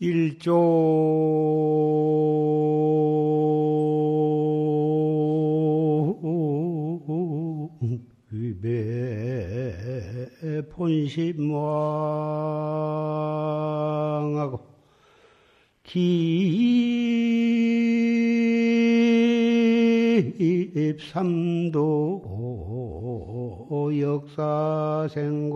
일조. 본심왕하고 기입삼도 역사생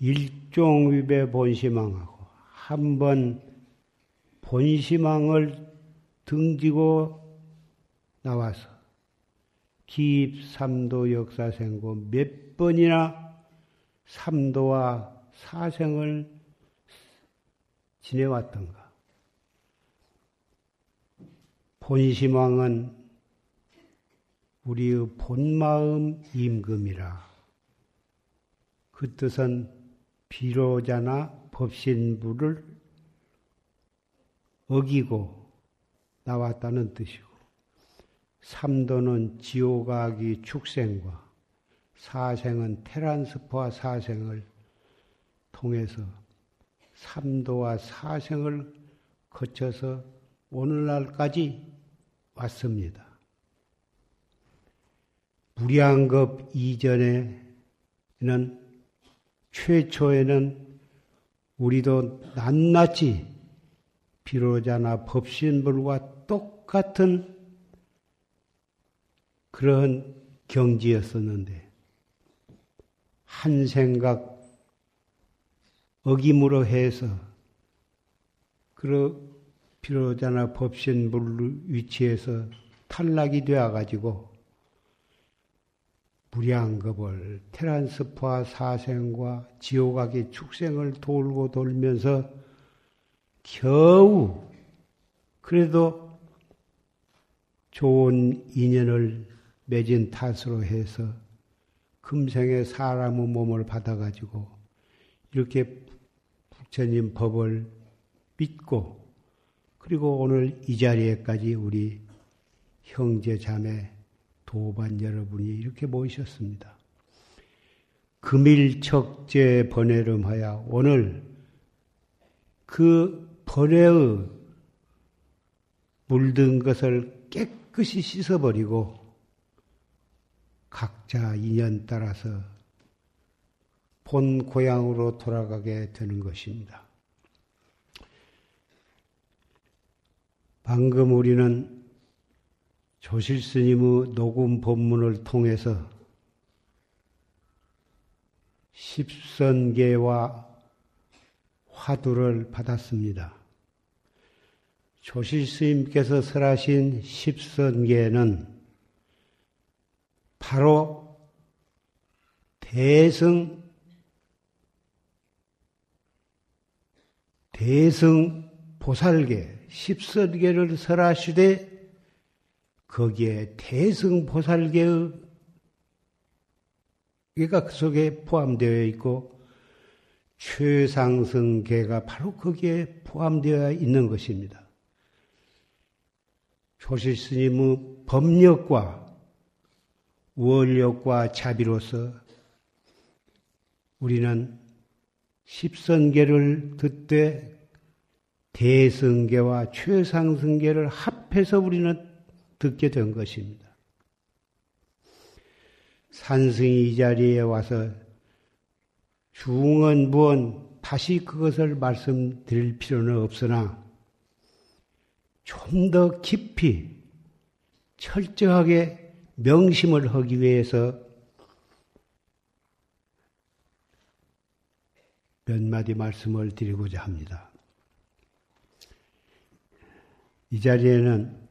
일종 위배 본시망하고 한번 본시망을 등지고 나와서 기입 삼도 역사생고 몇 번이나 삼도와 사생을 지내왔던가. 본심왕은 우리의 본마음 임금이라. 그 뜻은 비로자나 법신부를 어기고 나왔다는 뜻이고, 삼도는 지오가기 축생과 사생은 테란스포와 사생을 통해서 삼도와 사생을 거쳐서 오늘날까지 왔습니다. 무량급 이전에는 최초에는 우리도 낱낱이 비로자나 법신불과 똑같은 그러한 경지였었는데 한 생각 어김으로 해서 그러 비로자나 법신불 위치에서 탈락이 되어 가지고 무량겁을 테란스파 사생과 지옥악의 축생을 돌고 돌면서 겨우 그래도 좋은 인연을 맺은 탓으로 해서 금생에 사람의 몸을 받아가지고 이렇게 부처님 법을 믿고 그리고 오늘 이 자리에까지 우리 형제 자매 도반 여러분이 이렇게 모이셨습니다. 금일척제 번외름하여 오늘 그 번외의 물든 것을 깨끗이 씻어버리고 각자 인연 따라서 본 고향으로 돌아가게 되는 것입니다. 방금 우리는 조실 스님의 녹음 법문을 통해서 십선계와 화두를 받았습니다. 조실 스님께서 설하신 십선계는 바로 대승, 대승 보살계, 십선계를 설하시되 거기에 대승 보살계의 게가 그 속에 포함되어 있고 최상승계가 바로 거기에 포함되어 있는 것입니다. 조실 스님의 법력과 원력과 자비로서 우리는 십선계를 듣되 대승계와 최상승계를 합해서 우리는 듣게 된 것입니다. 산승이 이 자리에 와서 중은 무언 다시 그것을 말씀드릴 필요는 없으나 좀 더 깊이 철저하게 명심을 하기 위해서 몇 마디 말씀을 드리고자 합니다. 이 자리에는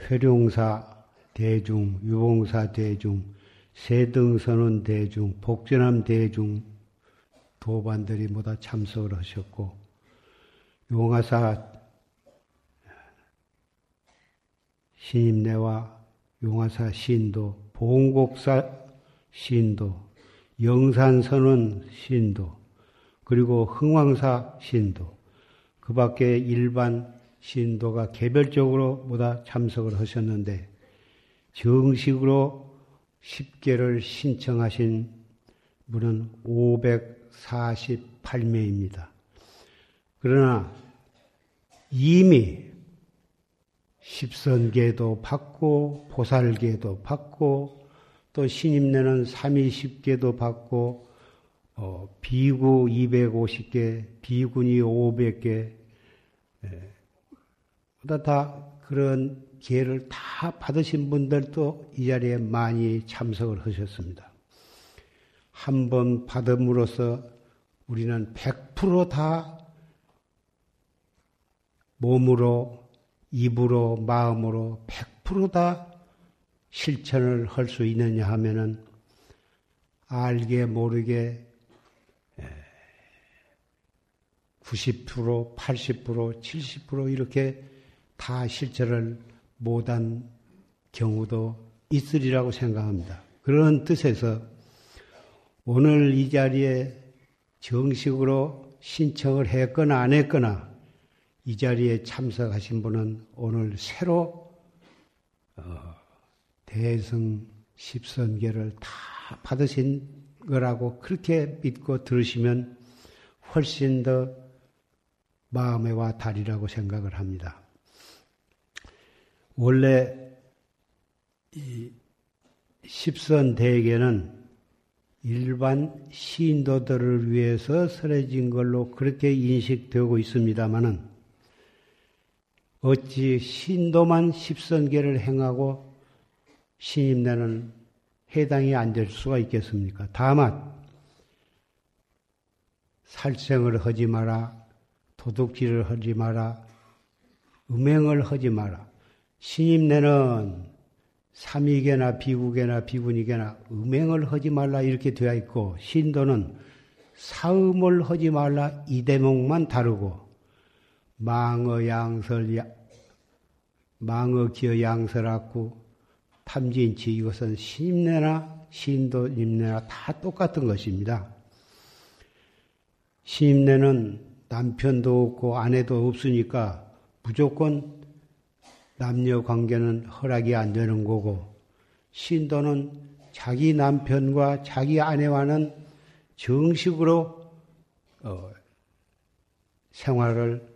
회룡사 대중, 유봉사 대중, 세등선원 대중, 복전함 대중 도반들이 모두 참석을 하셨고 용화사 신임내와 용화사 신도, 보홍곡사 신도, 영산선원 신도, 그리고 흥왕사 신도, 그 밖에 일반 신도가 개별적으로 모두 참석을 하셨는데, 정식으로 10개를 신청하신 분은 548명입니다. 그러나 이미 십선계도 받고 보살계도 받고 또 신임내는 삼위십계도 받고 어, 비구 250개, 비군이 500개, 보 다다 그런 기회를 다 받으신 분들도 이 자리에 많이 참석을 하셨습니다. 한 번 받음으로써 우리는 100%다 몸으로, 입으로, 마음으로 100%다 실천을 할 수 있느냐 하면은 알게 모르게 90%, 80%, 70% 이렇게 다 실천을 못한 경우도 있으리라고 생각합니다. 그런 뜻에서 오늘 이 자리에 정식으로 신청을 했거나 안 했거나 이 자리에 참석하신 분은 오늘 새로 어, 대성 십선계를 다 받으신 거라고 그렇게 믿고 들으시면 훨씬 더 마음에 와 달이라고 생각을 합니다. 원래 이 십선 대계는 일반 신도들을 위해서 설해진 걸로 그렇게 인식되고 있습니다마는 어찌 신도만 십선계를 행하고 신임내는 해당이 안 될 수가 있겠습니까? 다만 살생을 하지 마라, 도둑질을 하지 마라, 음행을 하지 마라. 신임내는 삼위계나 비국계나 비군이계나 음행을 하지 말라 이렇게 되어 있고 신도는 사음을 하지 말라 이 대목만 다르고 망어 양설 망어 기어 양설하고 탐진치 이것은 신임내나 신도 임내나 다 똑같은 것입니다. 신임내는 남편도 없고 아내도 없으니까 무조건 남녀 관계는 허락이 안 되는 거고 신도는 자기 남편과 자기 아내와는 정식으로 어, 생활을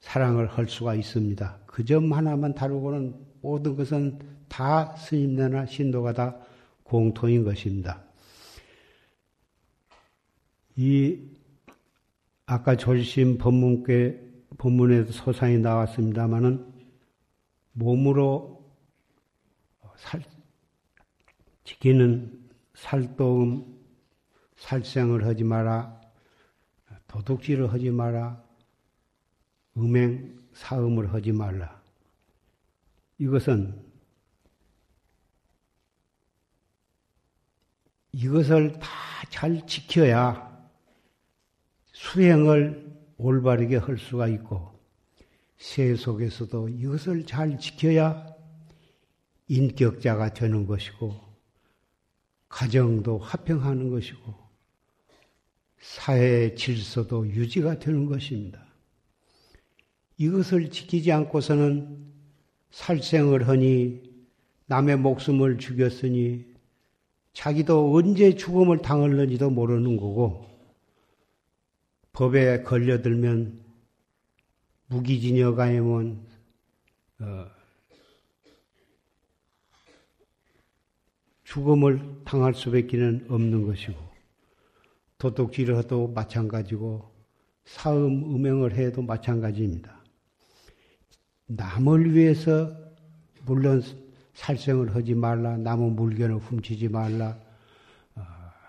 사랑을 할 수가 있습니다. 그 점 하나만 다루고는 모든 것은 다 스님네나 신도가 다 공통인 것입니다. 이 아까 졸심 법문께 법문에도 소상이 나왔습니다마는 몸으로 살, 지키는 살도음, 살생을 하지 마라, 도둑질을 하지 마라, 음행, 사음을 하지 말라. 이것은 이것을 다 잘 지켜야 수행을 올바르게 할 수가 있고 세 속에서도 이것을 잘 지켜야 인격자가 되는 것이고 가정도 화평하는 것이고 사회 질서도 유지가 되는 것입니다. 이것을 지키지 않고서는 살생을 하니 남의 목숨을 죽였으니 자기도 언제 죽음을 당할는지도 모르는 거고 법에 걸려들면 무기징역 아니면 어, 죽음을 당할 수밖에 는 없는 것이고 도둑질을 해도 마찬가지고 사음 음행을 해도 마찬가지입니다. 남을 위해서 물론 살생을 하지 말라, 남의 물건을 훔치지 말라, 어,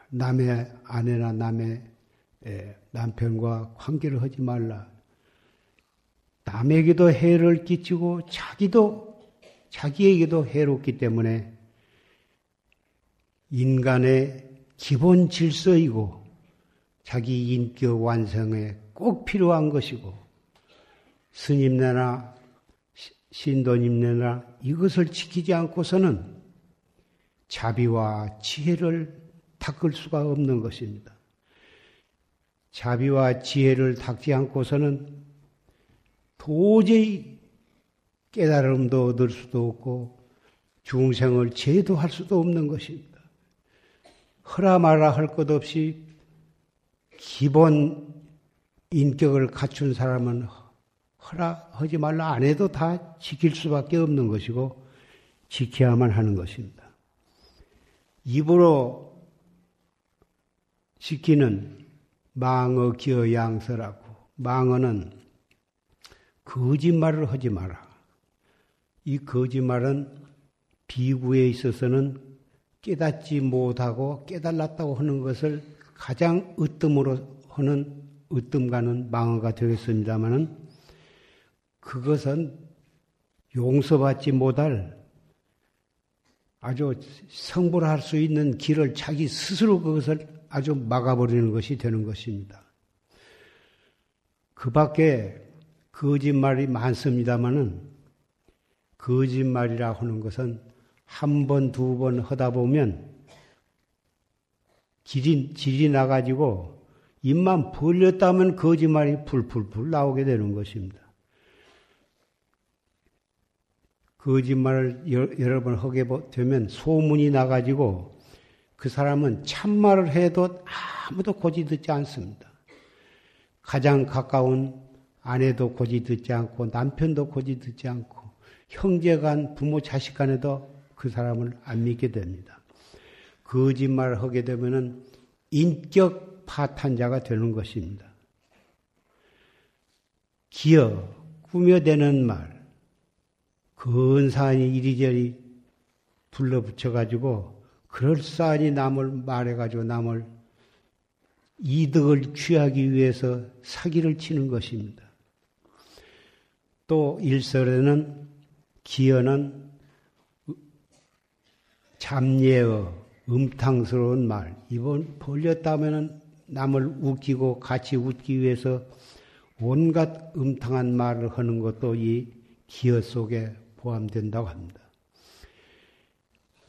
남의 아내나 남의 남편과 관계를 하지 말라. 남에게도 해를 끼치고 자기도 자기에게도 해롭기 때문에 인간의 기본 질서이고 자기 인격 완성에 꼭 필요한 것이고 스님네나 신도님네나 이것을 지키지 않고서는 자비와 지혜를 닦을 수가 없는 것입니다. 자비와 지혜를 닦지 않고서는 도저히 깨달음도 얻을 수도 없고 중생을 제도할 수도 없는 것입니다. 허라 마라 할 것 없이 기본 인격을 갖춘 사람은 허락하지 말라 안 해도 다 지킬 수밖에 없는 것이고 지켜야만 하는 것입니다. 입으로 지키는 망어 기어 양서라고 망어는 거짓말을 하지 마라. 이 거짓말은 비구에 있어서는 깨닫지 못하고 깨달았다고 하는 것을 가장 으뜸으로 하는 으뜸가는 망어가 되겠습니다마는 그것은 용서받지 못할 아주 성불할 수 있는 길을 자기 스스로 그것을 아주 막아버리는 것이 되는 것입니다. 그 밖에 거짓말이 많습니다마는 거짓말이라 하는 것은 한 번, 두 번 하다 보면 질이, 질이 나가지고 입만 벌렸다면 거짓말이 풀풀풀 나오게 되는 것입니다. 거짓말을 여러 번 하게 되면 소문이 나가지고 그 사람은 참말을 해도 아무도 고지 듣지 않습니다. 가장 가까운 아내도 고지 듣지 않고 남편도 고지 듣지 않고 형제간 부모 자식 간에도 그 사람을 안 믿게 됩니다. 거짓말을 하게 되면은 인격 파탄자가 되는 것입니다. 기어 꾸며대는 말, 근사하니 이리저리 불러붙여 가지고 그럴싸하니 남을 말해 가지고 남을 이득을 취하기 위해서 사기를 치는 것입니다. 또 일설에는 기어는 잠예어, 음탕스러운 말, 이번 벌렸다면 남을 웃기고 같이 웃기 위해서 온갖 음탕한 말을 하는 것도 이 기어 속에 포함된다고 합니다.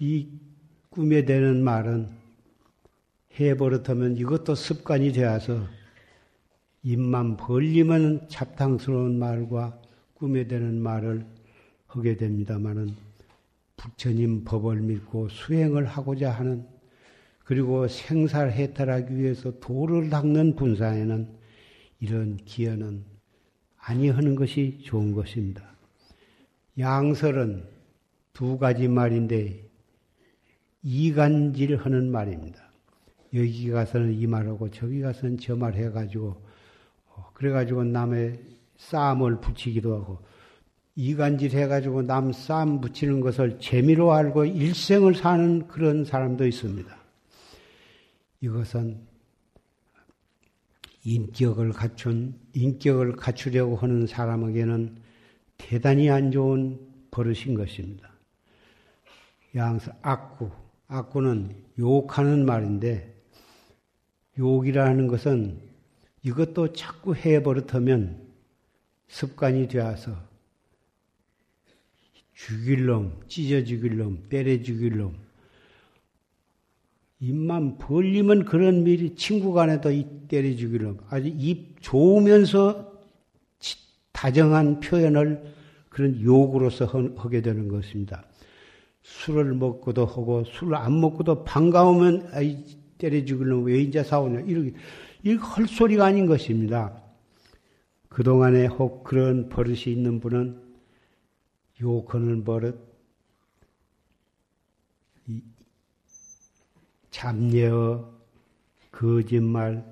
이 꿈에 대는 말은 해버릇하면 이것도 습관이 되어서 입만 벌리면 잡탕스러운 말과 꿈에 대는 말을 하게 됩니다마는 부처님 법을 믿고 수행을 하고자 하는 그리고 생살해탈하기 위해서 도를 닦는 분사에는 이런 기여는 아니하는 것이 좋은 것입니다. 양설은 두 가지 말인데 이간질 하는 말입니다. 여기 가서는 이 말하고 저기 가서는 저 말 해가지고 어, 그래가지고 남의 싸움을 붙이기도 하고 이간질 해가지고 남 싸움 붙이는 것을 재미로 알고 일생을 사는 그런 사람도 있습니다. 이것은 인격을 갖춘, 인격을 갖추려고 하는 사람에게는 대단히 안 좋은 버릇인 것입니다. 양서 악구, 악구는 욕하는 말인데, 욕이라는 것은 이것도 자꾸 해버릇하면 습관이 되어서 죽일 놈, 찢어 죽일 놈, 때려 죽일 놈. 입만 벌리면 그런 미리 친구 간에도 이 때려 죽일 놈. 아주 입 좋으면서 다정한 표현을 그런 욕으로서 하게 되는 것입니다. 술을 먹고도 하고 술을 안 먹고도 반가우면 아이 때려 죽일 놈왜 이제 사오냐 이렇게 이 헐소리가 아닌 것입니다. 그동안에 혹 그런 버릇이 있는 분은 욕하는 버릇, 잡녀, 거짓말,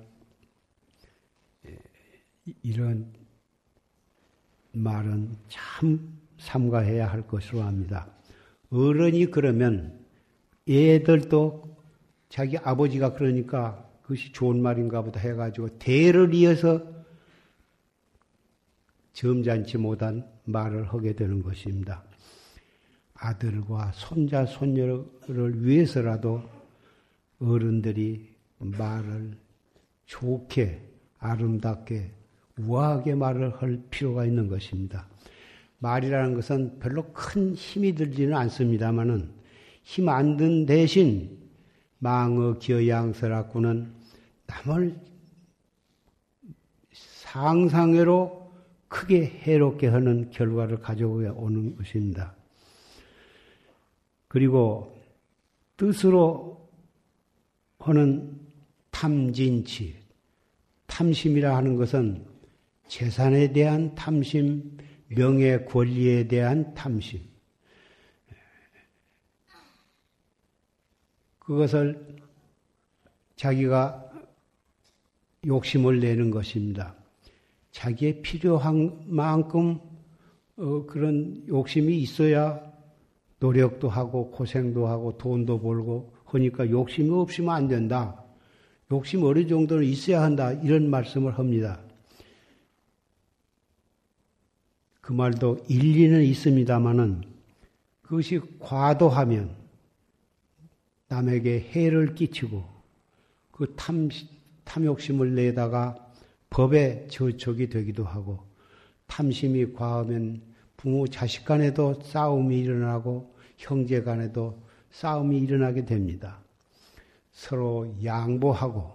이런 말은 참 삼가해야 할 것으로 합니다. 어른이 그러면 애들도 자기 아버지가 그러니까 그것이 좋은 말인가 보다 해가지고 대를 이어서 점잖지 못한 말을 하게 되는 것입니다. 아들과 손자, 손녀를 위해서라도 어른들이 말을 좋게, 아름답게, 우아하게 말을 할 필요가 있는 것입니다. 말이라는 것은 별로 큰 힘이 들지는 않습니다만은 힘 안 든 대신 망어 기어양설하고는 남을 상상외로 크게 해롭게 하는 결과를 가져오는 것입니다. 그리고 뜻으로 하는 탐진치, 탐심이라 하는 것은 재산에 대한 탐심, 명예 권리에 대한 탐심. 그것을 자기가 욕심을 내는 것입니다. 자기의 필요한 만큼 어, 그런 욕심이 있어야 노력도 하고 고생도 하고 돈도 벌고 하니까 욕심이 없으면 안 된다. 욕심 어느 정도는 있어야 한다. 이런 말씀을 합니다. 그 말도 일리는 있습니다만은 그것이 과도하면 남에게 해를 끼치고 그 탐, 탐욕심을 내다가 법에 저촉이 되기도 하고 탐심이 과하면 부모 자식 간에도 싸움이 일어나고 형제 간에도 싸움이 일어나게 됩니다. 서로 양보하고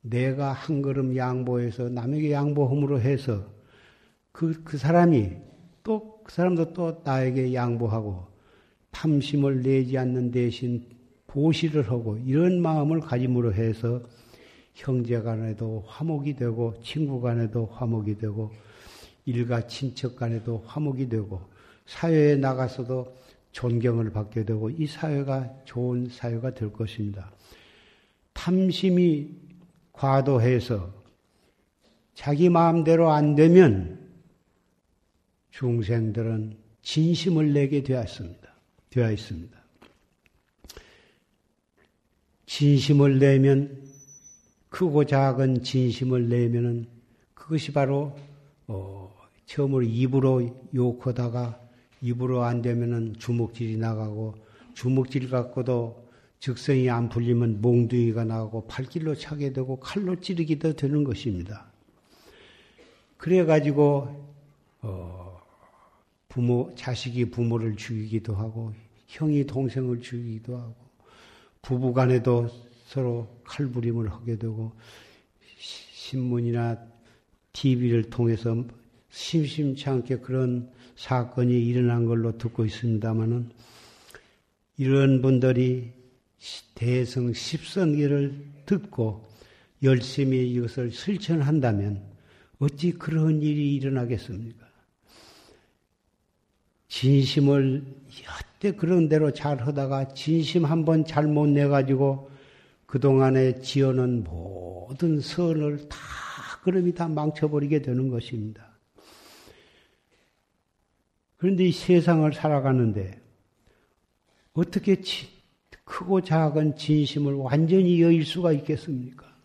내가 한 걸음 양보해서 남에게 양보함으로 해서 그, 그 사람이 또, 그 사람도 또 나에게 양보하고 탐심을 내지 않는 대신 보시를 하고 이런 마음을 가짐으로 해서 형제 간에도 화목이 되고 친구 간에도 화목이 되고 일가 친척 간에도 화목이 되고 사회에 나가서도 존경을 받게 되고 이 사회가 좋은 사회가 될 것입니다. 탐심이 과도해서 자기 마음대로 안 되면 중생들은 진심을 내게 되었습니다. 되어 있습니다. 진심을 내면 크고 작은 진심을 내면은 그것이 바로 어, 처음으로 입으로 욕하다가 입으로 안 되면은 주먹질이 나가고 주먹질 갖고도 즉성이 안 풀리면 몽둥이가 나고 팔길로 차게 되고 칼로 찌르기도 되는 것입니다. 그래 가지고 어, 부모 자식이 부모를 죽이기도 하고 형이 동생을 죽이기도 하고 부부간에도 서로 칼부림을 하게 되고 신문이나 TV를 통해서 심심치 않게 그런 사건이 일어난 걸로 듣고 있습니다만은 이런 분들이 대성 십선기를 듣고 열심히 이것을 실천한다면 어찌 그런 일이 일어나겠습니까? 진심을 여태 그런 대로 잘 하다가 진심 한 번 잘못 내가지고 그동안에 지어놓은 모든 선을 다 그름이 다 망쳐버리게 되는 것입니다. 그런데 이 세상을 살아가는데 어떻게 크고 작은 진심을 완전히 여일 수가 있겠습니까?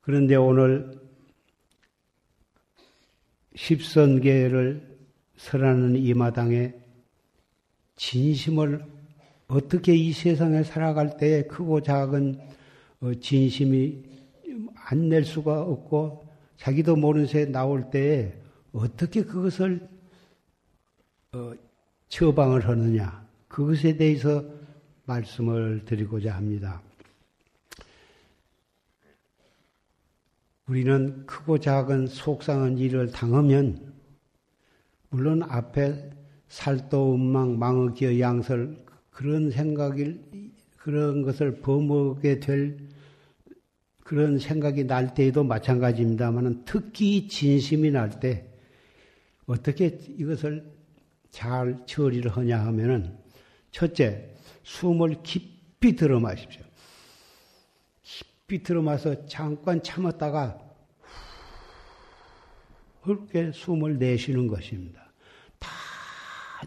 그런데 오늘 십선계를 설하는 이 마당에 진심을 어떻게 이 세상에 살아갈 때에 크고 작은 어, 진심이 안 낼 수가 없고 자기도 모르는 새 나올 때에 어떻게 그것을 어, 처방을 하느냐 그것에 대해서 말씀을 드리고자 합니다. 우리는 크고 작은 속상한 일을 당하면 물론 앞에 살도 음망 망어기어 양설 그런 생각을 그런 것을 범하게 될 그런 생각이 날 때에도 마찬가지입니다만 특히 진심이 날 때 어떻게 이것을 잘 처리를 하냐 하면은 첫째 숨을 깊이 들어 마십시오. 비틀어 마서 잠깐 참았다가 그렇게 숨을 내쉬는 것입니다. 다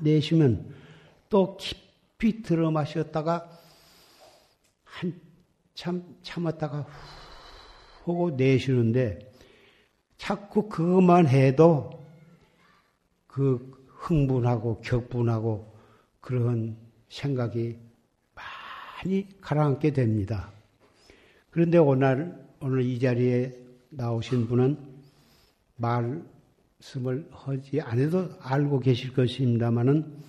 내쉬면 또 깊이 들어 마셨다가 한참 참았다가 후 하고 내쉬는데 자꾸 그것만 해도 그 흥분하고 격분하고 그런 생각이 많이 가라앉게 됩니다. 그런데 오늘, 오늘 이 자리에 나오신 분은 말씀을 하지 않아도 알고 계실 것입니다만은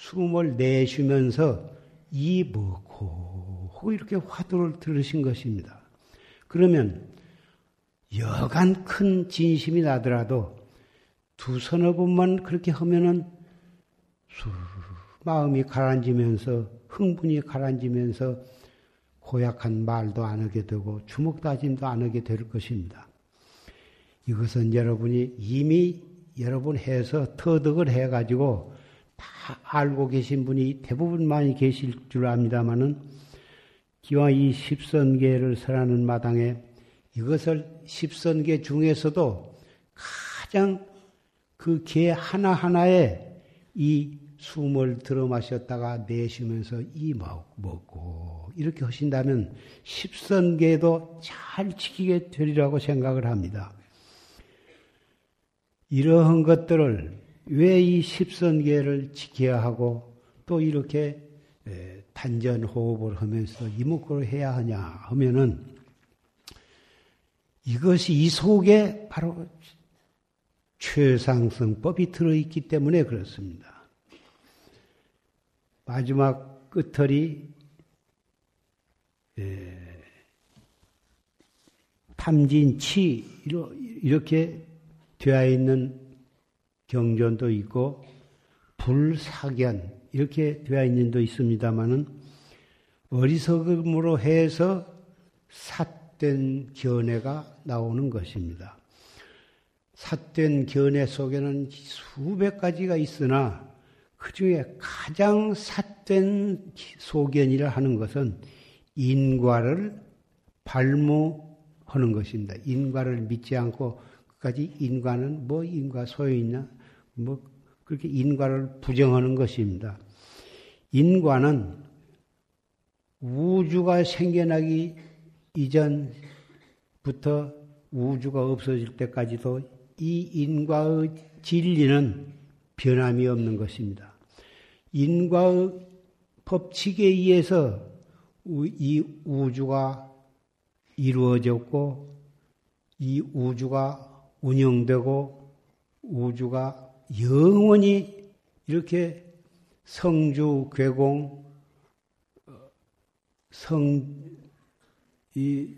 숨을 내쉬면서 하고 이렇게 화두를 들으신 것입니다. 그러면 여간 큰 진심이 나더라도 두 서너 번만 그렇게 하면은 마음이 가라앉으면서 흥분이 가라앉으면서 고약한 말도 안 하게 되고 주먹 다짐도 안 하게 될 것입니다. 이것은 여러분이 이미 여러분 해서 터득을 해가지고 다 알고 계신 분이 대부분 많이 계실 줄 압니다만은 기왕 이 십선계를 설하는 마당에 이것을 십선계 중에서도 가장 그 개 하나하나에 이 숨을 들어 마셨다가 내쉬면서 이 먹고 이렇게 하신다면 십선계도 잘 지키게 되리라고 생각을 합니다. 이러한 것들을 왜 이 십선계를 지켜야 하고 또 이렇게 단전 호흡을 하면서 이목구를 해야 하냐 하면은 이것이 이 속에 바로 최상승법이 들어있기 때문에 그렇습니다. 마지막 끝털이 탐진치 이렇게 되어 있는 경전도 있고 불사견 이렇게 되어 있는 도 있습니다만은 어리석음으로 해서 삿된 견해가 나오는 것입니다. 삿된 견해 속에는 수백 가지가 있으나 그 중에 가장 삿된 소견이라 하는 것은 인과를 발무하는 것입니다. 인과를 믿지 않고 끝까지 인과는 뭐 인과 소용있냐? 뭐 그렇게 인과를 부정하는 것입니다. 인과는 우주가 생겨나기 이전부터 우주가 없어질 때까지도 이 인과의 진리는 변함이 없는 것입니다. 인과의 법칙에 의해서 이 우주가 이루어졌고 이 우주가 운영되고 우주가 영원히 이렇게 성주 괴공 성 이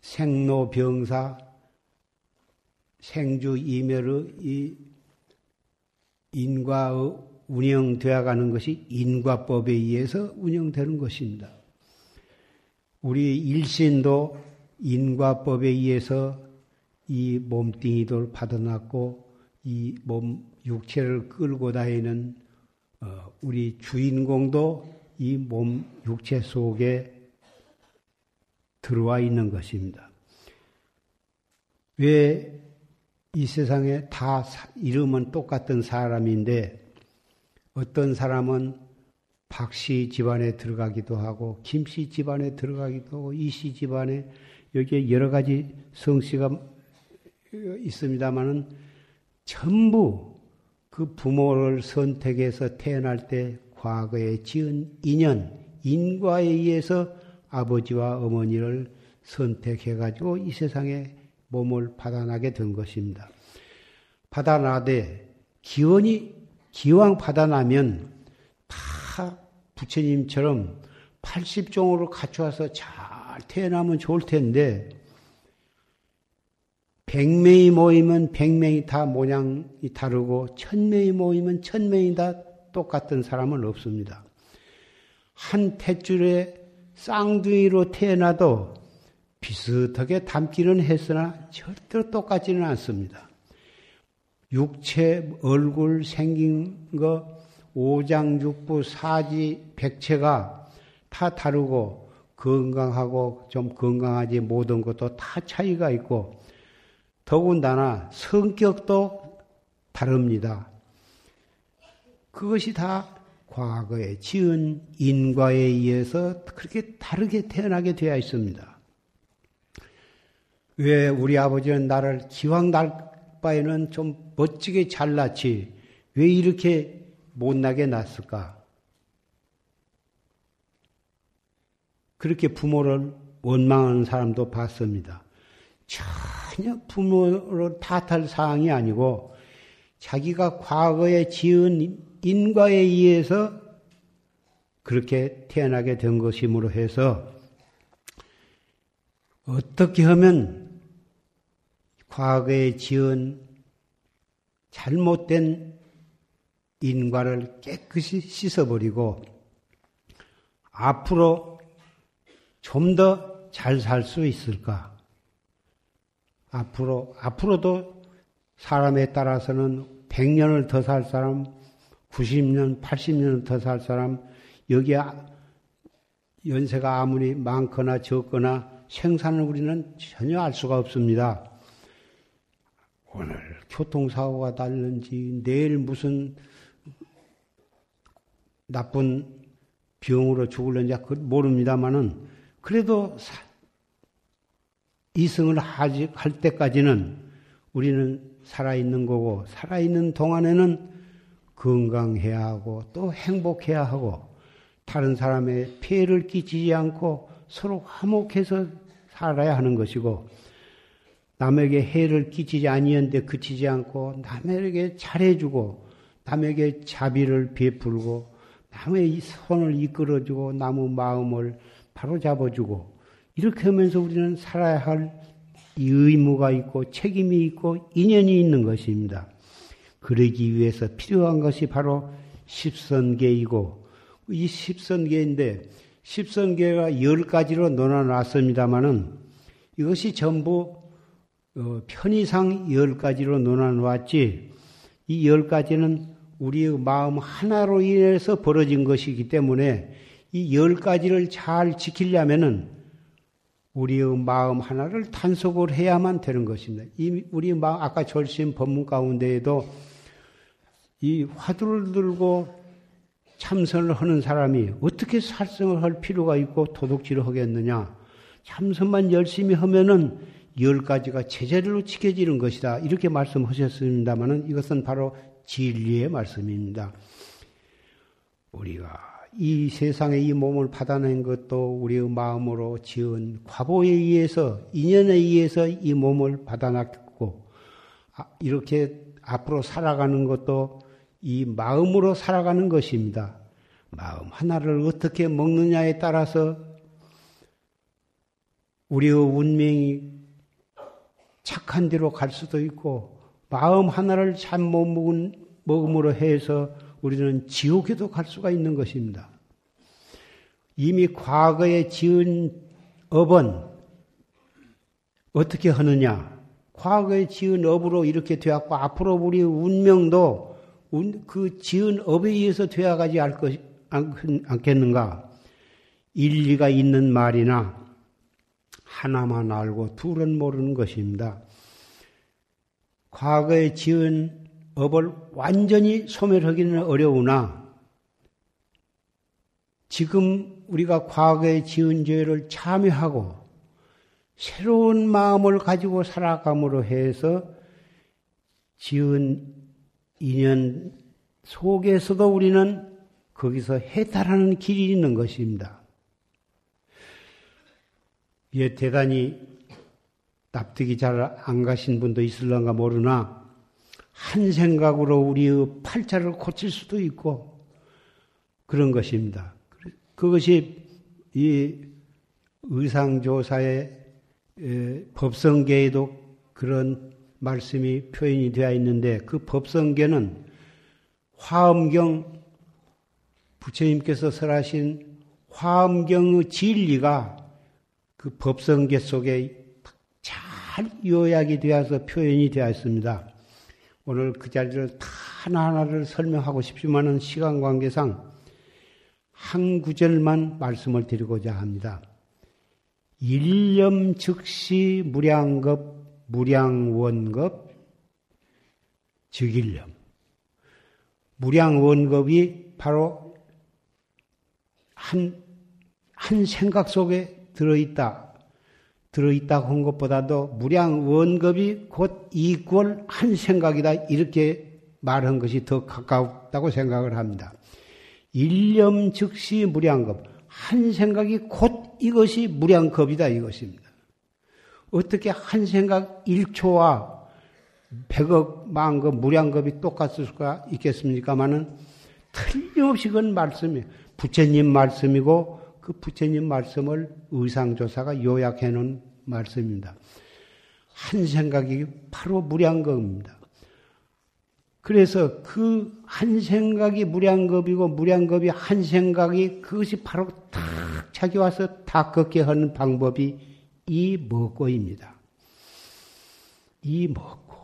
생로병사 생주 이멸의 이 인과의 운영되어 가는 것이 인과법에 의해서 운영되는 것입니다. 우리 일신도 인과법에 의해서 이 몸뚱이도 받아놨고 이 몸 육체를 끌고 다니는 어, 우리 주인공도 이 몸 육체 속에 들어와 있는 것입니다. 왜 이 세상에 다 이름은 똑같은 사람인데 어떤 사람은 박씨 집안에 들어가기도 하고 김씨 집안에 들어가기도 하고 이씨 집안에 여기에 여러 가지 성씨가 있습니다만은 전부 그 부모를 선택해서 태어날 때 과거에 지은 인연, 인과에 의해서 아버지와 어머니를 선택해가지고 이 세상에 몸을 받아나게 된 것입니다. 받아나되 기원이 기왕 받아나면 다 부처님처럼 80종으로 갖춰와서 잘 태어나면 좋을 텐데 100명이 모이면 100명이 다 모양이 다르고 1000명이 모이면 1000명이 다 똑같은 사람은 없습니다. 한 탯줄에 쌍둥이로 태어나도 비슷하게 닮기는 했으나 절대로 똑같지는 않습니다. 육체, 얼굴 생긴 거, 오장육부, 사지, 백체가 다 다르고 건강하고 좀 건강하지 모든 것도 다 차이가 있고 더군다나 성격도 다릅니다. 그것이 다 과거에 지은 인과에 의해서 그렇게 다르게 태어나게 되어 있습니다. 왜 우리 아버지는 나를 기왕 날 바에는 좀 멋지게 잘났지 왜 이렇게 못나게 낳았을까? 그렇게 부모를 원망하는 사람도 봤습니다. 전혀 부모를 탓할 사항이 아니고 자기가 과거에 지은 인과에 의해서 그렇게 태어나게 된 것이므로 해서 어떻게 하면 과거에 지은 잘못된 인과를 깨끗이 씻어버리고 앞으로 좀 더 잘 살 수 있을까? 앞으로, 앞으로도 사람에 따라서는 100년을 더 살 사람, 90년, 80년을 더 살 사람, 여기 연세가 아무리 많거나 적거나 생산을 우리는 전혀 알 수가 없습니다. 오늘 교통사고가 날는지, 내일 무슨 나쁜 병으로 죽을는지 모릅니다만은, 그래도 이승을 하지, 할 때까지는 우리는 살아있는 거고, 살아있는 동안에는 건강해야 하고, 또 행복해야 하고, 다른 사람의 피해를 끼치지 않고 서로 화목해서 살아야 하는 것이고, 남에게 해를 끼치지 아니한데 그치지 않고, 남에게 잘해주고, 남에게 자비를 베풀고, 남의 손을 이끌어주고, 남의 마음을 바로 잡아주고, 이렇게 하면서 우리는 살아야 할 의무가 있고 책임이 있고 인연이 있는 것입니다. 그러기 위해서 필요한 것이 바로 십선계이고 이 십선계인데 십선계가 열 가지로 논아놨습니다마는 이것이 전부 어, 편의상 열 가지로 논아놓았지 이 열 가지는 우리의 마음 하나로 인해서 벌어진 것이기 때문에 이 열 가지를 잘 지키려면은 우리의 마음 하나를 단속을 해야만 되는 것입니다. 이 우리 마음 아까 절심 법문 가운데에도 이 화두를 들고 참선을 하는 사람이 어떻게 살성을 할 필요가 있고 도둑질을 하겠느냐? 참선만 열심히 하면은 열 가지가 제자리로 지켜지는 것이다. 이렇게 말씀하셨습니다만은 이것은 바로 진리의 말씀입니다. 우리가 이 세상에 이 몸을 받아낸 것도 우리의 마음으로 지은 과보에 의해서, 인연에 의해서 이 몸을 받아놨고, 아, 이렇게 앞으로 살아가는 것도 이 마음으로 살아가는 것입니다. 마음 하나를 어떻게 먹느냐에 따라서 우리의 운명이 착한 대로 갈 수도 있고, 마음 하나를 잘 못 먹은, 먹음으로 해서 우리는 지옥에도 갈 수가 있는 것입니다. 이미 과거에 지은 업은 어떻게 하느냐? 과거에 지은 업으로 이렇게 되었고 앞으로 우리 운명도 그 지은 업에 의해서 되어가지 않, 않겠는가? 일리가 있는 말이나 하나만 알고 둘은 모르는 것입니다. 과거에 지은 업을 완전히 소멸하기는 어려우나 지금 우리가 과거에 지은 죄를 참여하고 새로운 마음을 가지고 살아감으로 해서 지은 인연 속에서도 우리는 거기서 해탈하는 길이 있는 것입니다. 예, 대단히 납득이 잘 안 가신 분도 있을런가 모르나 한 생각으로 우리의 팔자를 고칠 수도 있고 그런 것입니다. 그것이 이 의상조사의 법성계에도 그런 말씀이 표현이 되어 있는데 그 법성계는 화엄경 부처님께서 설하신 화엄경의 진리가 그 법성계 속에 잘 요약이 되어서 표현이 되어 있습니다. 오늘 그 자리를 다 하나하나를 설명하고 싶지만은 시간 관계상 한 구절만 말씀을 드리고자 합니다. 일념 즉시 무량급, 무량원급, 즉일념. 무량원급이 바로 한, 한 생각 속에 들어있다. 들어있다고 한 것보다도 무량 원급이 곧 이꼴 한 생각이다. 이렇게 말한 것이 더 가깝다고 생각을 합니다. 일념 즉시 무량급. 한 생각이 곧 이것이 무량겁이다 이것입니다. 어떻게 한 생각 1초와 100억 만급 무량겁이 똑같을 수가 있겠습니까마는 틀림없이 그건 말씀이에요. 부처님 말씀이고 그 부처님 말씀을 의상조사가 요약해 놓은 말씀입니다. 한 생각이 바로 무량겁입니다. 그래서 그 한 생각이 무량겁이고 무량겁이 한 생각이 그것이 바로 탁 자기 와서 다 걷게 하는 방법이 이 먹고입니다. 이 먹고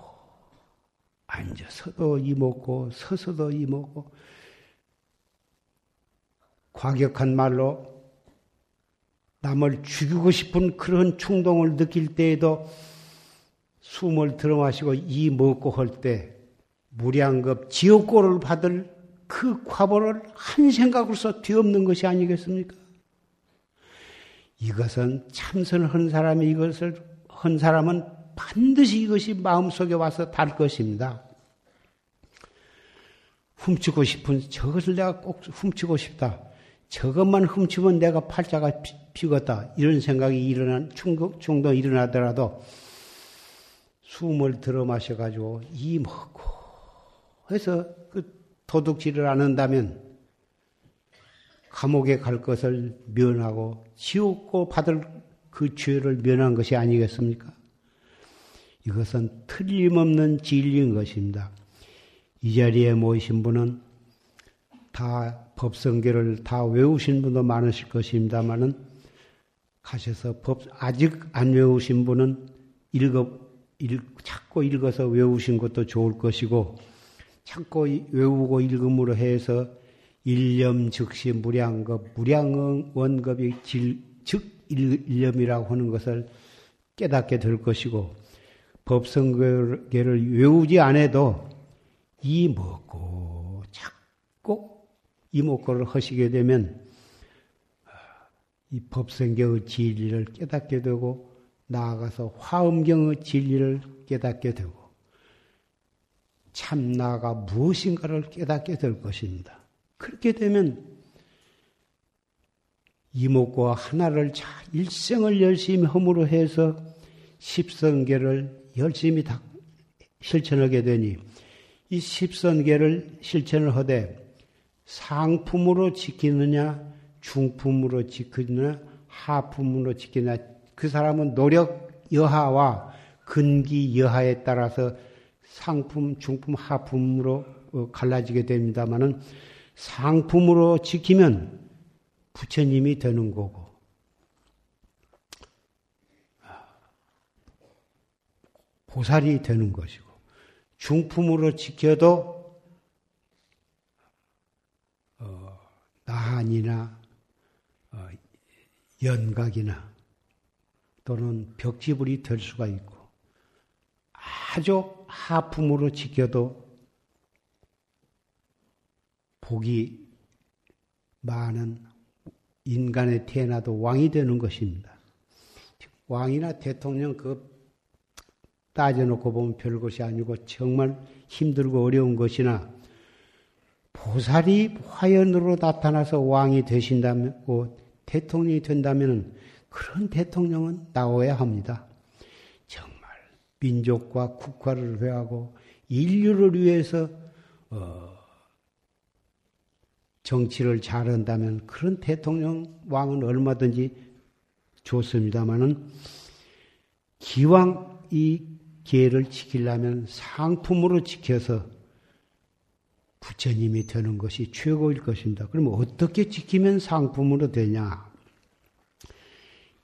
앉아서도 이 먹고 서서도 이 먹고 과격한 말로 남을 죽이고 싶은 그런 충동을 느낄 때에도 숨을 들어 마시고 이 먹고 할 때 무량급 지옥고를 받을 그 과보를 한 생각으로서 뒤엎는 것이 아니겠습니까? 이것은 참선을 한 사람이 이것을 한 사람은 반드시 이것이 마음속에 와서 달 것입니다. 훔치고 싶은 저것을 내가 꼭 훔치고 싶다. 저것만 훔치면 내가 팔자가 피 겠다. 이런 생각이 일어난 충동, 충동 일어나더라도 숨을 들어 마셔가지고 이 먹고 그래서 그 도둑질을 안 한다면 감옥에 갈 것을 면하고 지옥고 받을 그 죄를 면한 것이 아니겠습니까? 이것은 틀림없는 진리인 것입니다. 이 자리에 모이신 분은 다 법성계를 다 외우신 분도 많으실 것입니다만은 가셔서 법 아직 안 외우신 분은 읽어 읽, 찾고 읽어서 외우신 것도 좋을 것이고 참고 외우고 읽음으로 해서 일념 즉시 무량급, 무량 원급이 질, 즉 일념이라고 하는 것을 깨닫게 될 것이고 법성계를 외우지 않아도 이 먹고 자꾸 이 먹고를 하시게 되면 이 법성계의 진리를 깨닫게 되고 나아가서 화엄경의 진리를 깨닫게 되고 참 나가 무엇인가를 깨닫게 될 것입니다. 그렇게 되면 이목과 하나를 자, 일생을 열심히 허물어 해서 십선계를 열심히 다 실천하게 되니 이 십선계를 실천을 하되 상품으로 지키느냐 중품으로 지키느냐 하품으로 지키느냐 그 사람은 노력 여하와 근기 여하에 따라서 상품, 중품, 하품으로 어, 갈라지게 됩니다만은 상품으로 지키면 부처님이 되는 거고. 보살이 되는 것이고. 중품으로 지켜도 어, 나한이나 어, 연각이나 또는 벽지불이 될 수가 있고 아주 하품으로 지켜도 복이 많은 인간의 태어나도 왕이 되는 것입니다. 왕이나 대통령 그 따져놓고 보면 별것이 아니고 정말 힘들고 어려운 것이나 보살이 화연으로 나타나서 왕이 되신다면, 대통령이 된다면 그런 대통령은 나와야 합니다. 민족과 국가를 회하고 인류를 위해서 어, 정치를 잘한다면 그런 대통령 왕은 얼마든지 좋습니다만은 기왕 이 기회를 지키려면 상품으로 지켜서 부처님이 되는 것이 최고일 것입니다. 그러면 어떻게 지키면 상품으로 되냐?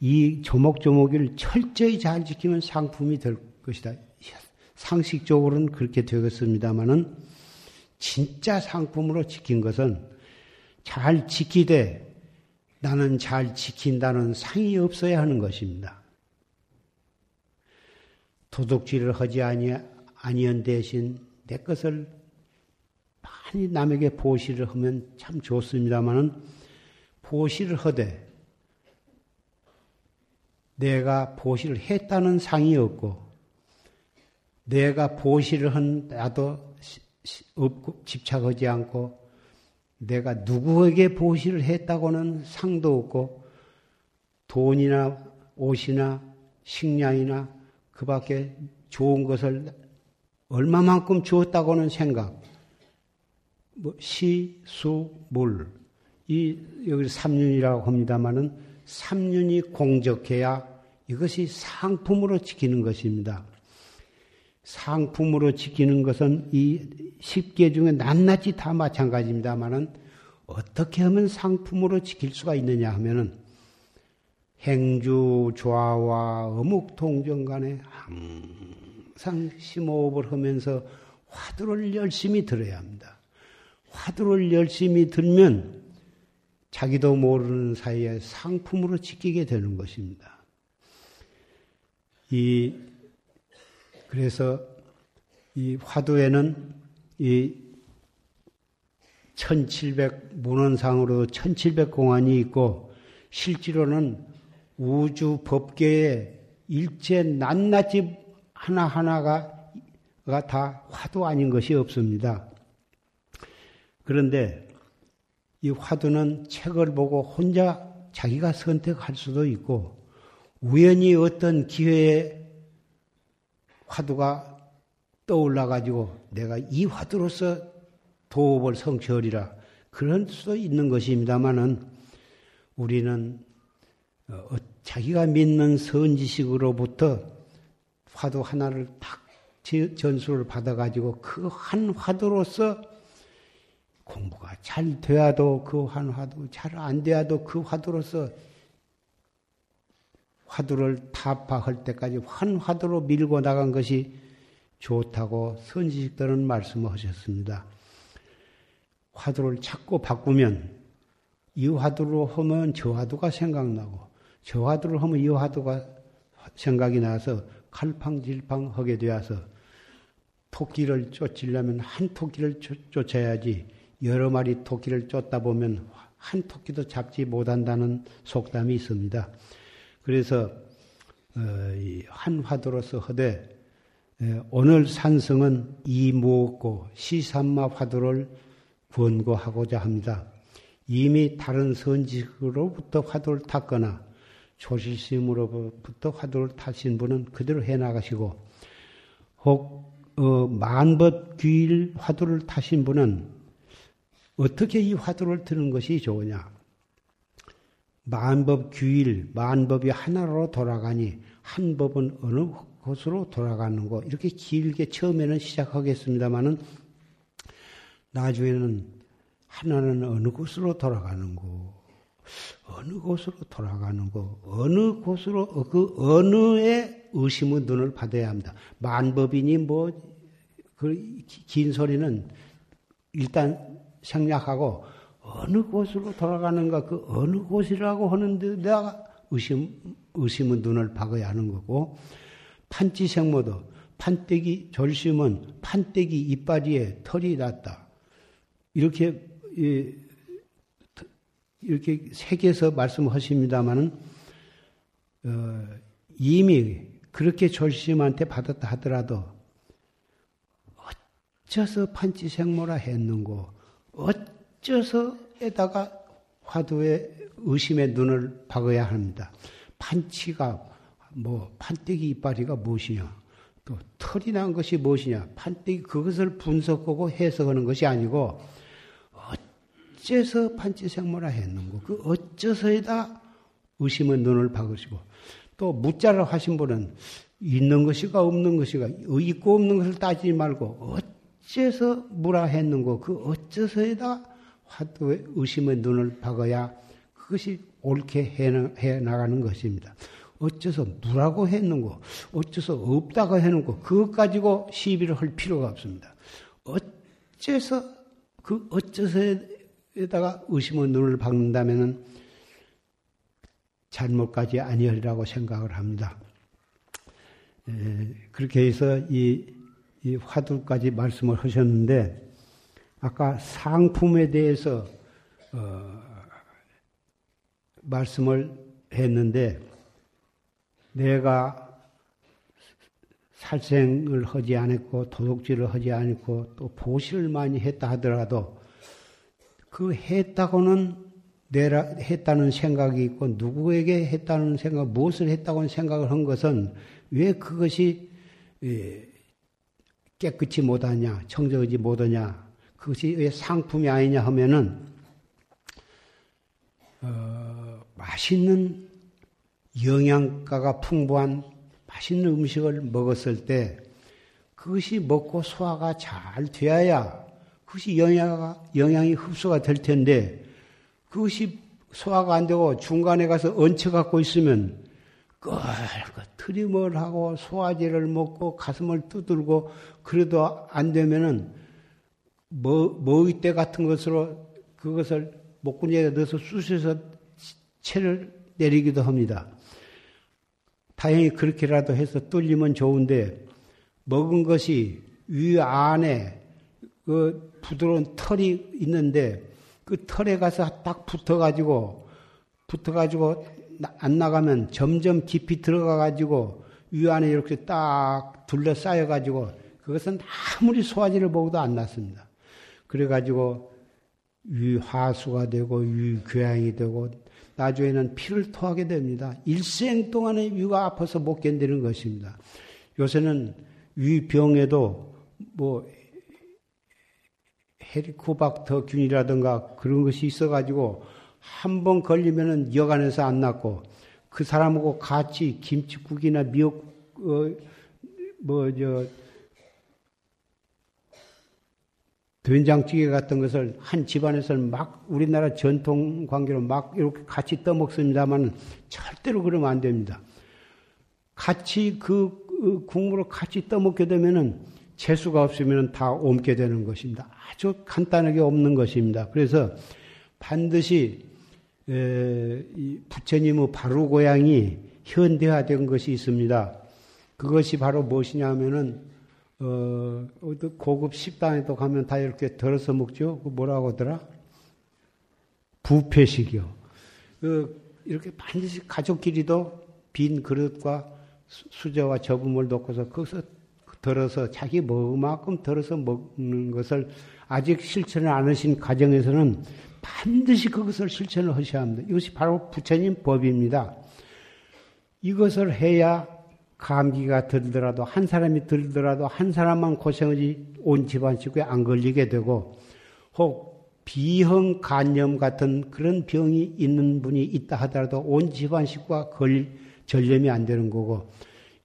이 조목조목을 철저히 잘 지키면 상품이 될 것이다. 상식적으로는 그렇게 되겠습니다만은 진짜 상품으로 지킨 것은 잘 지키되 나는 잘 지킨다는 상이 없어야 하는 것입니다. 도둑질을 하지 아니, 아니한 대신 내 것을 많이 남에게 보시를 하면 참 좋습니다만은 보시를 하되 내가 보시를 했다는 상이 없고 내가 보시를 한 나도 없고 집착하지 않고 내가 누구에게 보시를 했다고는 상도 없고 돈이나 옷이나 식량이나 그 밖에 좋은 것을 얼마만큼 주었다고는 생각. 뭐 시, 수, 물. 이, 여기 삼륜이라고 합니다만은 삼륜이 공적해야 이것이 상품으로 지키는 것입니다. 상품으로 지키는 것은 이 10개 중에 낱낱이 다 마찬가지입니다만은 어떻게 하면 상품으로 지킬 수가 있느냐 하면은 행주 좌와 어묵 통정 간에 항상 심호흡을 하면서 화두를 열심히 들어야 합니다. 화두를 열심히 들면 자기도 모르는 사이에 상품으로 지키게 되는 것입니다. 이 그래서 이 화두에는 이 1700 문헌상으로 1700 공안이 있고 실제로는 우주 법계에 일체 낱낱이 하나하나가 다 화두 아닌 것이 없습니다. 그런데 이 화두는 책을 보고 혼자 자기가 선택할 수도 있고 우연히 어떤 기회에 화두가 떠올라 가지고 내가 이 화두로서 도업을 성취하리라 그런 수도 있는 것입니다만은 우리는 어, 자기가 믿는 선지식으로부터 화두 하나를 딱 전수를 받아 가지고 그 한 화두로서 공부가 잘 돼야도 그 한 화두, 잘안 돼야도 그 화두로서 화두를 타파할 때까지 한 화두로 밀고 나간 것이 좋다고 선지식들은 말씀하셨습니다. 화두를 자꾸 바꾸면 이 화두로 하면 저 화두가 생각나고 저 화두를 하면 이 화두가 생각이 나서 칼팡질팡 하게 되어서 토끼를 쫓으려면 한 토끼를 쫓아야지 여러 마리 토끼를 쫓다 보면 한 토끼도 잡지 못한다는 속담이 있습니다. 그래서 어, 한 화두로서 허되 오늘 산성은 이무없고 시삼마 화두를 권고하고자 합니다. 이미 다른 선지식으로부터 화두를 탔거나 조실심으로부터 화두를 타신 분은 그대로 해나가시고 혹 어, 만법 귀일 화두를 타신 분은 어떻게 이 화두를 드는 것이 좋으냐? 만법 규일, 만법이 하나로 돌아가니 한 법은 어느 곳으로 돌아가는 거 이렇게 길게 처음에는 시작하겠습니다만은 나중에는 하나는 어느 곳으로 돌아가는 거, 어느 곳으로 돌아가는 거, 어느 곳으로 그 어느에 의심의 눈을 받아야 합니다. 만법이니 뭐 그 긴 소리는 일단 생략하고 어느 곳으로 돌아가는가 그 어느 곳이라고 하는데 내가 의심 의심은 눈을 박아야 하는 거고 판치생모도 판때기 절심은 판때기 이빨이에 털이 났다. 이렇게 이렇게 색에서 말씀하십니다마는 어, 이미 그렇게 절심한테 받았다 하더라도 어째서 판치생모라 했는고 어째서에다가 화두에 의심의 눈을 박아야 합니다. 판치가 뭐 판때기 이빨이가 무엇이냐? 또 털이 난 것이 무엇이냐? 판때기 그것을 분석하고 해석하는 것이 아니고 어째서 판치생모라 했는고 그 어째서에다 의심의 눈을 박으시고 또 무자를 하신 분은 있는 것이가 없는 것이가 있고 없는 것을 따지지 말고 어째서 무라 했는고 그 어째서에다 화두의 의심의 눈을 박아야 그것이 옳게 해 나가는 것입니다. 어째서 무라고 했는고 어째서 없다고 해놓고 그것 가지고 시비를 할 필요가 없습니다. 어째서 그 어째서에다가 의심의 눈을 박는다면은 잘못까지 아니하리라고 생각을 합니다. 에, 그렇게 해서 이, 이 화두까지 말씀을 하셨는데 아까 상품에 대해서 어, 말씀을 했는데 내가 살생을 하지 않았고 도둑질을 하지 않았고 또 보시를 많이 했다 하더라도 그 했다고는 내라 했다는 생각이 있고 누구에게 했다는 생각 무엇을 했다고 생각을 한 것은 왜 그것이 예, 깨끗이 못하냐 청정하지 못하냐 그것이 왜 상품이 아니냐 하면은 어, 맛있는 영양가가 풍부한 맛있는 음식을 먹었을 때 그것이 먹고 소화가 잘 되어야 그것이 영양, 영양이 흡수가 될 텐데 그것이 소화가 안 되고 중간에 가서 얹혀갖고 있으면 끌고 트림을 하고 소화제를 먹고 가슴을 두들고 그래도 안 되면은 뭐, 머위대 같은 것으로 그것을 목구멍에 넣어서 쑤셔서 채를 내리기도 합니다. 다행히 그렇게라도 해서 뚫리면 좋은데 먹은 것이 위 안에 그 부드러운 털이 있는데 그 털에 가서 딱 붙어가지고 붙어가지고 안 나가면 점점 깊이 들어가 가지고 위 안에 이렇게 딱 둘러싸여 가지고 그것은 아무리 소화제를 먹어도 안 났습니다. 그래 가지고 위 화수가 되고 위궤양이 되고 나중에는 피를 토하게 됩니다. 일생 동안에 위가 아파서 못 견디는 것입니다. 요새는 위 병에도 뭐 헤리코박터 균이라든가 그런 것이 있어가지고 한 번 걸리면은 여간에서 안 낫고 그 사람하고 같이 김치국이나 미역 어, 뭐저 된장찌개 같은 것을 한 집안에서는 막 우리나라 전통 관계로 막 이렇게 같이 떠먹습니다만 절대로 그러면 안 됩니다. 같이 그, 그 국물을 같이 떠먹게 되면은 재수가 없으면 다 옮게 되는 것입니다. 아주 간단하게 없는 것입니다. 그래서 반드시 부처님의 바로 고향이 현대화된 것이 있습니다. 그것이 바로 무엇이냐면은 어, 고급 식당에도 가면 다 이렇게 덜어서 먹죠? 그 뭐라고 하더라? 부패식이요. 그, 이렇게 반드시 가족끼리도 빈 그릇과 수저와 저음을 놓고서 거기서 덜어서 자기 먹만큼 덜어서 먹는 것을 아직 실천을 안 하신 가정에서는 반드시 그것을 실천을 하셔야 합니다. 이것이 바로 부처님 법입니다. 이것을 해야 감기가 들더라도 한 사람이 들더라도 한 사람만 고생하지 온 집안 식구에 안 걸리게 되고 혹 비형 간염 같은 그런 병이 있는 분이 있다 하더라도 온 집안 식구가 걸 전염이 안 되는 거고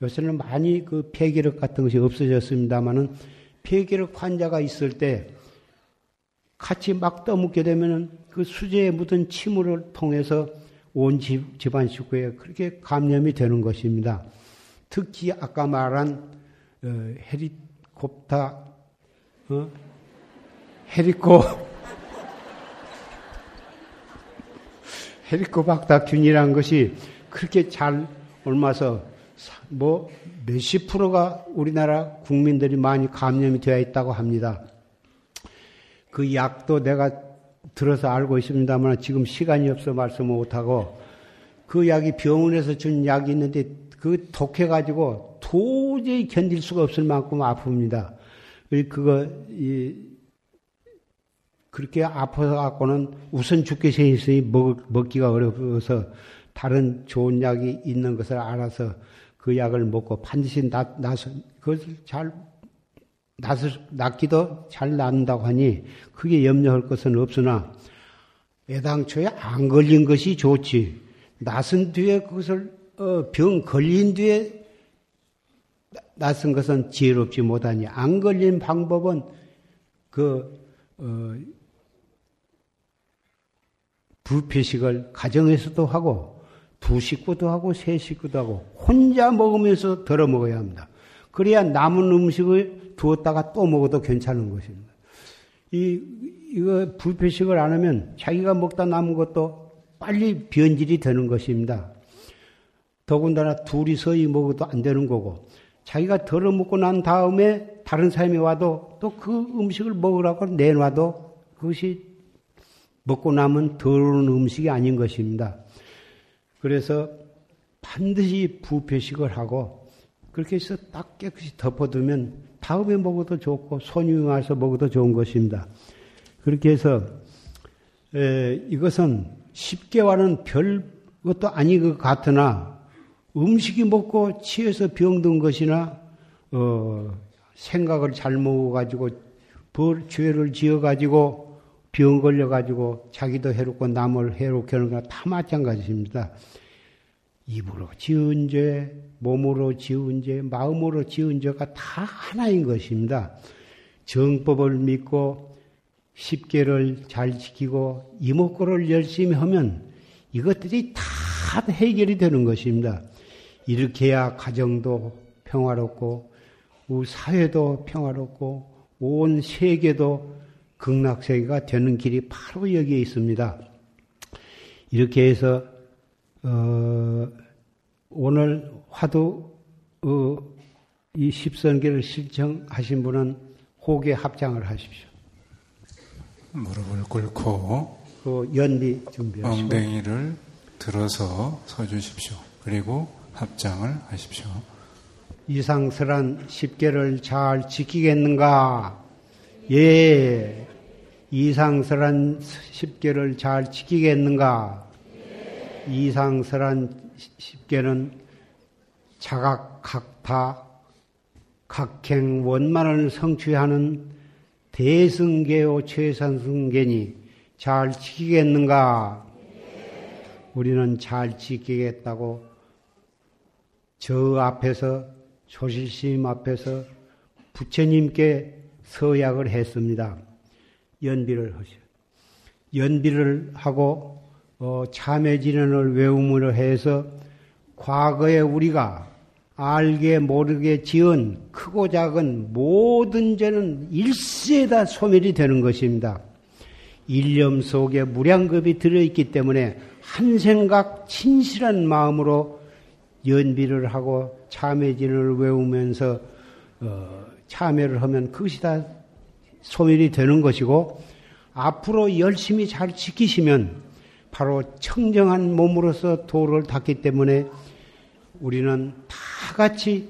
요새는 많이 그 폐기력 같은 것이 없어졌습니다만은 폐기력 환자가 있을 때 같이 막 떠먹게 되면은 그 수제에 묻은 침울을 통해서 온 집, 집안 식구에 그렇게 감염이 되는 것입니다. 특히 아까 말한 어, 헤리콥타 어? 헤리코 헤리코박타균이라는 것이 그렇게 잘 옮아서 뭐 몇십 프로가 우리나라 국민들이 많이 감염이 되어 있다고 합니다. 그 약도 내가 들어서 알고 있습니다만 지금 시간이 없어 말씀 못하고 그 약이 병원에서 준 약이 있는데 그 독해가지고 도저히 견딜 수가 없을 만큼 아픕니다. 그거, 이, 그렇게 아파서 갖고는 우선 죽게 돼 있으니 먹, 먹기가 어려워서 다른 좋은 약이 있는 것을 알아서 그 약을 먹고 반드시 낫, 낫, 그것을 잘, 낫기도 잘 낫는다고 하니 크게 염려할 것은 없으나 애당초에 안 걸린 것이 좋지. 낫은 뒤에 그것을 어, 병 걸린 뒤에 낯선 것은 지혜롭지 못하니 안 걸린 방법은 그 어, 부패식을 가정에서도 하고 두 식구도 하고 세 식구도 하고 혼자 먹으면서 덜어 먹어야 합니다. 그래야 남은 음식을 두었다가 또 먹어도 괜찮은 것입니다. 이 이거 부패식을 안 하면 자기가 먹다 남은 것도 빨리 변질이 되는 것입니다. 더군다나 둘이 서히 먹어도 안 되는 거고 자기가 덜어 먹고 난 다음에 다른 사람이 와도 또 그 음식을 먹으라고 내놔도 그것이 먹고 나면 더러운 음식이 아닌 것입니다. 그래서 반드시 부패식을 하고 그렇게 해서 딱 깨끗이 덮어두면 다음에 먹어도 좋고 손님이 와서 먹어도 좋은 것입니다. 그렇게 해서 에, 이것은 쉽게와는 별 것도 아닌 것 같으나 음식이 먹고 취해서 병든 것이나 어, 생각을 잘못 가지고 벌 죄를 지어 가지고 병 걸려 가지고 자기도 해롭고 남을 해롭게 하는 거나 다 마찬가지입니다. 입으로 지은 죄, 몸으로 지은 죄, 마음으로 지은 죄가 다 하나인 것입니다. 정법을 믿고 십계를 잘 지키고 이목구를 열심히 하면 이것들이 다 해결이 되는 것입니다. 이렇게 해야 가정도 평화롭고 사회도 평화롭고 온 세계도 극락세계가 되는 길이 바로 여기에 있습니다. 이렇게 해서 어, 오늘 화두 어, 이 십선계를 실청하신 분은 호계 합장을 하십시오. 무릎을 꿇고 그 연비 준비하시고 엉덩이를 들어서 서주십시오. 그리고 합장을 하십시오. 이상설한 십계를 잘 지키겠는가? 예. 이상설한 십계를 잘 지키겠는가? 이상설한 십계는 자각, 각타, 각행, 원만을 성취하는 대승계요 최선승계니 잘 지키겠는가? 우리는 잘 지키겠다고 저 앞에서 조실심 앞에서 부처님께 서약을 했습니다. 연비를 하셔. 연비를 하고 어, 참회진언을 외움으로 해서 과거에 우리가 알게 모르게 지은 크고 작은 모든 죄는 일시에 다 소멸이 되는 것입니다. 일념 속에 무량급이 들어있기 때문에 한 생각 진실한 마음으로 연비를 하고 참회진을 외우면서 어, 참회를 하면 그것이 다 소멸이 되는 것이고 앞으로 열심히 잘 지키시면 바로 청정한 몸으로서 도를 닦기 때문에 우리는 다 같이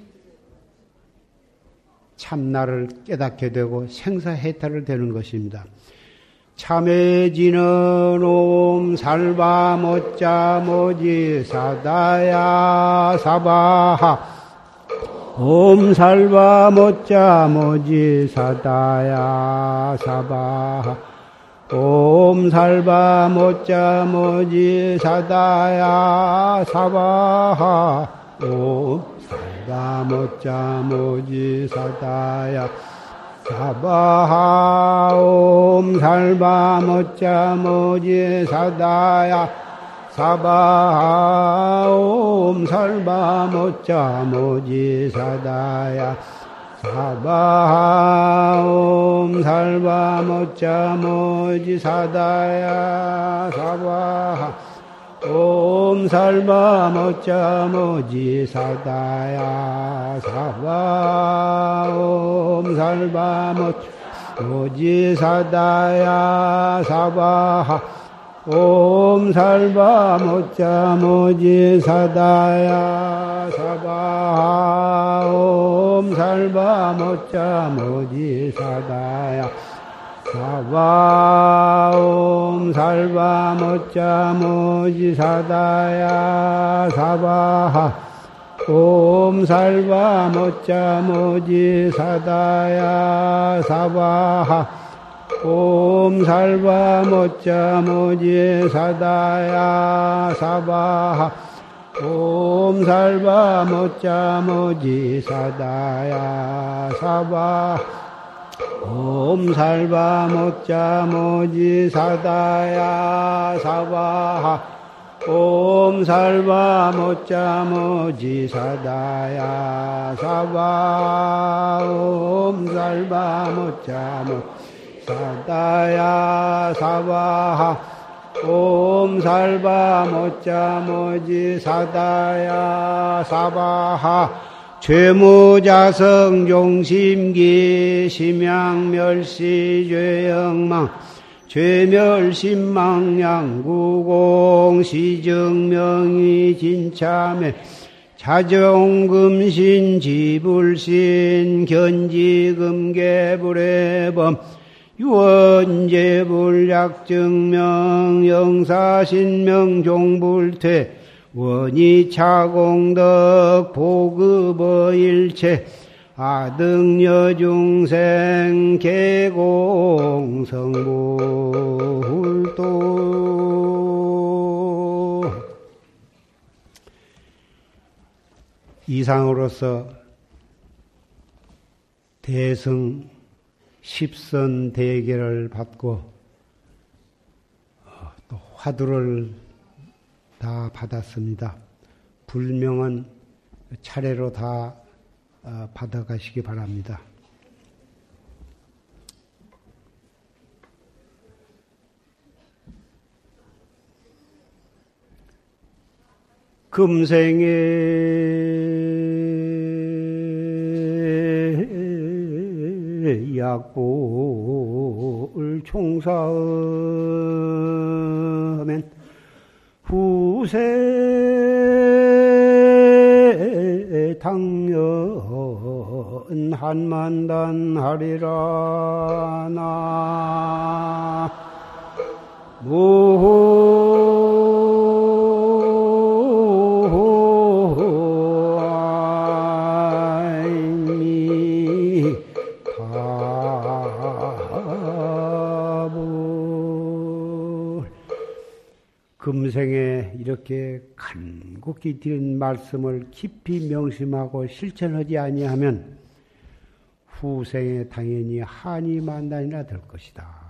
참나를 깨닫게 되고 생사해탈을 되는 것입니다. 참해지는 옴 살바 못자 모지 사다야 사바하 옴 살바 못자 모지 사다야 사바하 옴 살바 못자 모지 사다야 사바하. 옴 살바 못자 모지 사다야 사바하 옴 살바 모자 모지 사다야 사바하 옴 살바 모자 모지 사다야 사바하옴 살바 모자 모지 사다야 사바하 옴 살바 모자 모지 사다야 사바. 옴 살바 모지 사다야 사바하 옴 살바 모자 모지 사다야 사바하 옴 살바 모자 모지 사다야 사바 옴 살바 모자 모지 사다야 사바하 옴 살바 모자 모지 사다야 사바하 옴 살바 모자 모지 사다야 사바하 옴 살바 모자 모지 사다야 사바하 옴 살바 모자 모지 사다야 사바하 옴 살바 모자 모지 사다야 사바 옴 살바 모자 모 사다야 사바하 옴살바 모자 모지 사다야 사바하 죄무자성 종심기 심양멸시 죄영망 죄멸심망양구공 시정명이 진참에 자정금신 지불신 견지금계불의범 유언제불약 증명 영사신명 종불퇴 원이 차공덕 보급어 일체 아등여 중생 개공 성불도. 이상으로서 대승 십선 대계를 받고 어, 또 화두를 다 받았습니다. 불명은 차례로 다 어, 받아가시기 바랍니다. 금생의 약보를 총사하면 후세 당연 한만단 하리라 나. 금생 이렇게 간곡히 드린 말씀을 깊이 명심하고 실천하지 아니하면 후생에 당연히 한이 만단이나 될 것이다.